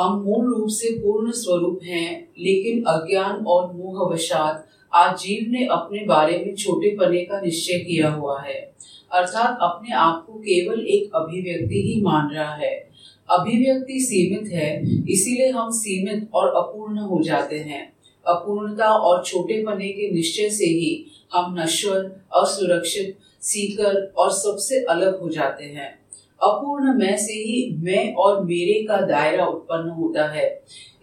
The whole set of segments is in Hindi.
हम मूल रूप से पूर्ण स्वरूप हैं, लेकिन अज्ञान और मोहवशात आज जीव ने अपने बारे में छोटे पने का निश्चय किया हुआ है। अर्थात अपने आप को केवल एक अभिव्यक्ति ही मान रहा है। अभिव्यक्ति सीमित है, इसीलिए हम सीमित और अपूर्ण हो जाते हैं। अपूर्णता और छोटे पने के निश्चय से ही हम नश्वर, असुरक्षित, सीकर और सबसे अलग हो जाते हैं। अपूर्ण मैं से ही मैं और मेरे का दायरा उत्पन्न होता है।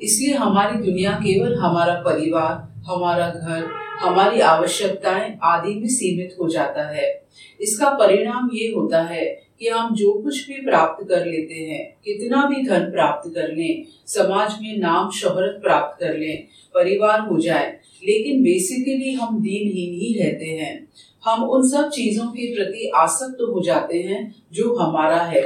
इसलिए हमारी दुनिया केवल हमारा परिवार, हमारा घर हमारी आवश्यकताएँ आदि में सीमित हो जाता है। इसका परिणाम ये होता है कि हम जो कुछ भी प्राप्त कर लेते हैं, कितना भी धन प्राप्त कर लें, समाज में नाम शोहरत प्राप्त कर लें, परिवार हो जाए, लेकिन बेसिकली हम दीनहीन ही नहीं रहते हैं। हम उन सब चीज़ों के प्रति आसक्त हो जाते हैं जो हमारा है।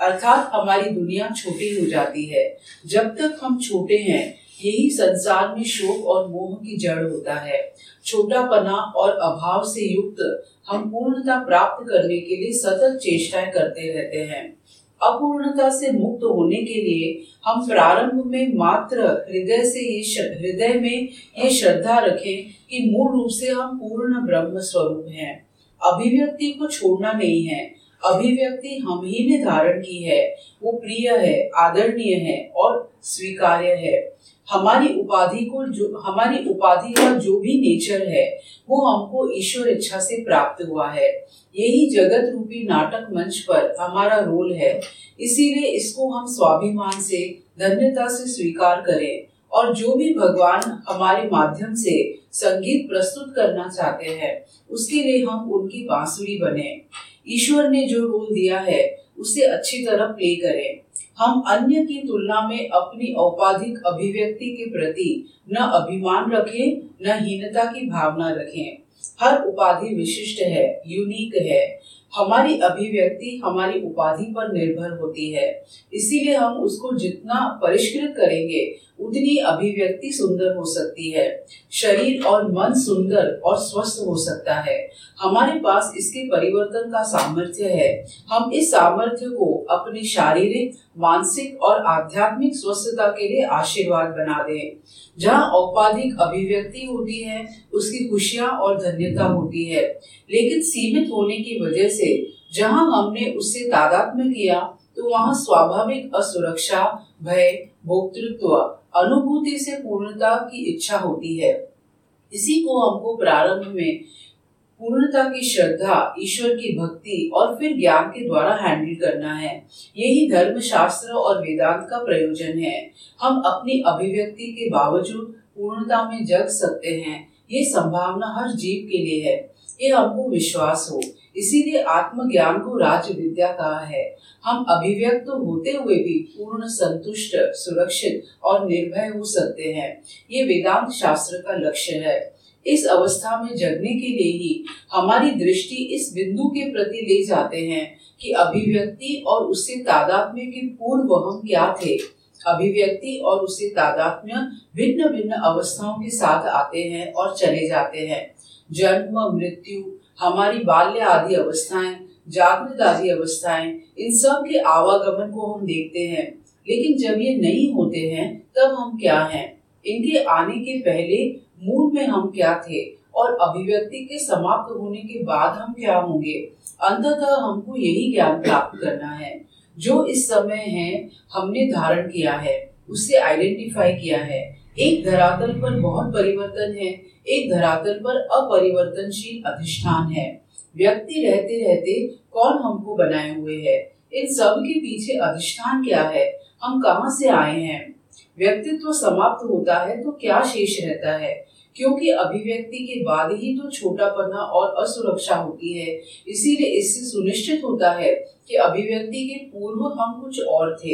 अर्थात हमारी दुनिया छोटी हो जाती है। जब तक हम छोटे हैं यही संसार में शोक और मोह की जड़ होता है। छोटा पना और अभाव से युक्त हम पूर्णता प्राप्त करने के लिए सतत चेष्टाएँ करते रहते हैं। अपूर्णता से मुक्त होने के लिए हम प्रारंभ में मात्र हृदय से ये हृदय में ये श्रद्धा रखें कि मूल रूप से हम पूर्ण ब्रह्म स्वरूप हैं। अभिव्यक्ति को छोड़ना नहीं है। अभिव्यक्ति हम ही ने धारण की है। वो प्रिय है, आदरणीय है और स्वीकार्य है। हमारी उपाधि को जो, हमारी उपाधि का जो भी नेचर है, वो हमको ईश्वर इच्छा से प्राप्त हुआ है। यही जगत रूपी नाटक मंच पर हमारा रोल है। इसीलिए इसको हम स्वाभिमान से, धन्यता से स्वीकार करें और जो भी भगवान हमारे माध्यम से संगीत प्रस्तुत करना चाहते हैं, उसके लिए हम उनकी बांसुरी बने। ईश्वर ने जो रोल दिया है, उसे अच्छी तरह प्ले करें। हम अन्य की तुलना में अपनी औपाधिक अभिव्यक्ति के प्रति न अभिमान रखें, न हीनता की भावना रखें। हर उपाधि विशिष्ट है यूनिक है। हमारी अभिव्यक्ति हमारी उपाधि पर निर्भर होती है। इसीलिए हम उसको जितना परिष्कृत करेंगे उतनी अभिव्यक्ति सुंदर हो सकती है। शरीर और मन सुंदर और स्वस्थ हो सकता है। हमारे पास इसके परिवर्तन का सामर्थ्य है। हम इस सामर्थ्य को अपनी शारीरिक, मानसिक और आध्यात्मिक स्वस्थता के लिए आशीर्वाद बना दें। जहाँ औपाधिक अभिव्यक्ति होती है, उसकी खुशियाँ और धन्यता होती है। लेकिन सीमित होने की वजह से जहाँ हमने उससे तादात्म्य किया तो वहाँ स्वाभाविक असुरक्षा, भय, भोक्तृत्व अनुभूति से पूर्णता की इच्छा होती है। इसी को हमको प्रारंभ में पूर्णता की श्रद्धा, ईश्वर की भक्ति और फिर ज्ञान के द्वारा हैंडल करना है। यही धर्म शास्त्र और वेदांत का प्रयोजन है। हम अपनी अभिव्यक्ति के बावजूद पूर्णता में जग सकते हैं। ये संभावना हर जीव के लिए है। ये हमको विश्वास हो। इसीलिए आत्मज्ञान को राज विद्या कहा है। हम अभिव्यक्त होते हुए भी पूर्ण संतुष्ट, सुरक्षित और निर्भय हो सकते हैं। ये वेदांत शास्त्र का लक्ष्य है। इस अवस्था में जगने के लिए ही हमारी दृष्टि इस बिंदु के प्रति ले जाते हैं कि अभिव्यक्ति और उससे तादात्म्य के पूर्व हम क्या थे। अभिव्यक्ति और उससे तादात्म्य भिन्न भिन्न अवस्थाओं के साथ आते हैं और चले जाते हैं। जन्म, मृत्यु, हमारी बाल्य आदि अवस्थाएँ, जागृत आदि अवस्थाएँ, इन सब के आवागमन को हम देखते हैं। लेकिन जब ये नहीं होते हैं, तब हम क्या हैं? इनके आने के पहले मूल में हम क्या थे? और अभिव्यक्ति के समाप्त होने के बाद हम क्या होंगे? अंततः हमको यही ज्ञान प्राप्त करना है। जो इस समय है, हमने धारण किया है उससे आइडेंटिफाई किया है। एक धरातल पर बहुत परिवर्तन है, एक धरातल पर अपरिवर्तनशील अधिष्ठान है। व्यक्ति रहते रहते कौन हमको बनाए हुए है? इन सब के पीछे अधिष्ठान क्या है? हम कहाँ से आए हैं? व्यक्तित्व समाप्त होता है तो क्या शेष रहता है? क्योंकि अभिव्यक्ति के बाद ही तो छोटा छोटापना और असुरक्षा होती है। इसीलिए इससे सुनिश्चित होता है कि अभिव्यक्ति के पूर्व हम कुछ और थे।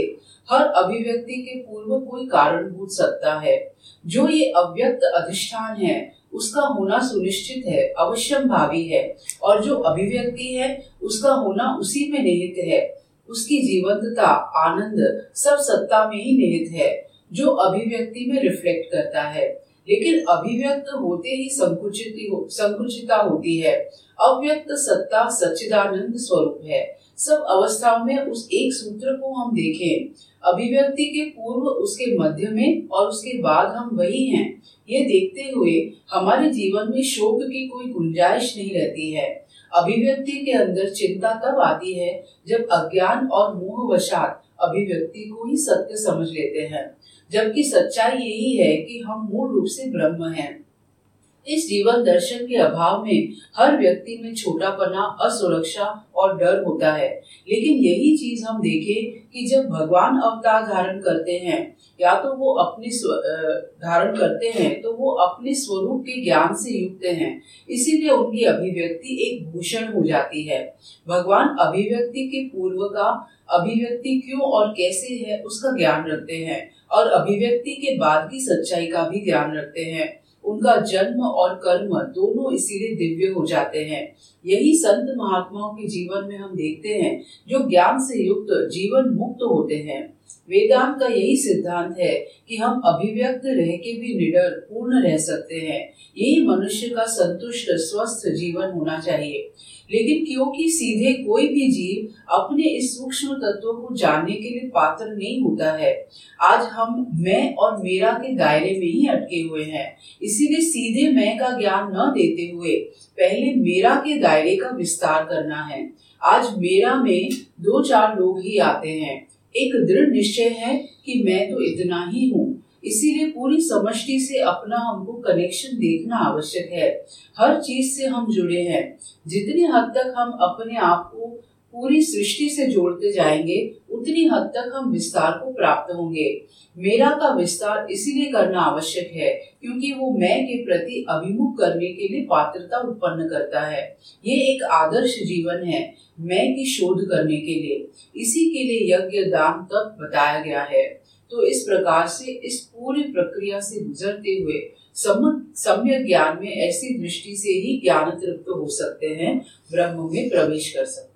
हर अभिव्यक्ति के पूर्व कोई कारण भूत सकता है। जो ये अव्यक्त अधिष्ठान है, उसका होना सुनिश्चित है अवश्यम भावी है। और जो अभिव्यक्ति है, उसका होना उसी में निहित है। उसकी जीवंतता, आनंद सब सत्ता में ही निहित है, जो अभिव्यक्ति में रिफ्लेक्ट करता है। लेकिन अभिव्यक्त होते ही संकुचित हो, संकुचिता होती है। अव्यक्त सत्ता सच्चिदानंद स्वरूप है। सब अवस्थाओं में उस एक सूत्र को हम देखें। अभिव्यक्ति के पूर्व उसके मध्य में और उसके बाद हम वही हैं। ये देखते हुए हमारे जीवन में शोक की कोई गुंजाइश नहीं रहती है। अभिव्यक्ति के अंदर चिंता तब आती है जब अज्ञान और मोह वशात अभिव्यक्ति को ही सत्य समझ लेते हैं। जबकि सच्चाई यही है कि हम मूल रूप से ब्रह्म हैं। इस जीवन दर्शन के अभाव में हर व्यक्ति में छोटापना, असुरक्षा और डर होता है। लेकिन यही चीज़ हम देखें कि जब भगवान अवतार धारण करते हैं, या तो वो अपने धारण करते हैं तो वो अपने स्वरूप के ज्ञान से युक्त हैं। इसीलिए उनकी अभिव्यक्ति एक भूषण हो जाती है। भगवान अभिव्यक्ति के पूर्व का अभिव्यक्ति क्यों और कैसे है, उसका ज्ञान रखते हैं। और अभिव्यक्ति के बाद की सच्चाई का भी ज्ञान रखते हैं। उनका जन्म और कर्म दोनों इसीलिए दिव्य हो जाते हैं। यही संत महात्माओं के जीवन में हम देखते हैं, जो ज्ञान से युक्त, जीवन मुक्त होते हैं। वेदांत का यही सिद्धांत है कि हम अभिव्यक्त रह के भी निडर, पूर्ण रह सकते हैं। यही मनुष्य का संतुष्ट, स्वस्थ जीवन होना चाहिए। लेकिन क्योंकि सीधे कोई भी जीव अपने इस सूक्ष्म तत्व को जानने के लिए पात्र नहीं होता है, आज हम मैं और मेरा के दायरे में ही अटके हुए हैं। इसीलिए सीधे मैं का ज्ञान न देते हुए पहले मेरा के दायरे का विस्तार करना है। आज मेरा में दो चार लोग ही आते हैं। एक दृढ़ निश्चय है कि मैं तो इतना ही हूँ। इसीलिए पूरी समष्टि से अपना हमको कनेक्शन देखना आवश्यक है। हर चीज़ से हम जुड़े हैं। जितनी हद तक हम अपने आप को पूरी सृष्टि से जोड़ते जाएँगे, उतनी हद तक हम विस्तार को प्राप्त होंगे। मेरा का विस्तार इसीलिए करना आवश्यक है, क्योंकि वो मैं के प्रति अभिमुख करने के लिए पात्रता उत्पन्न करता है। ये एक आदर्श जीवन है, मैं की शोध करने के लिए। इसी के लिए यज्ञ, दान तक बताया गया है। तो इस प्रकार से इस पूरी प्रक्रिया से गुजरते हुए सम्य ज्ञान में ऐसी दृष्टि से ही ज्ञान तृप्त हो सकते हैं, ब्रह्म में प्रवेश कर सकते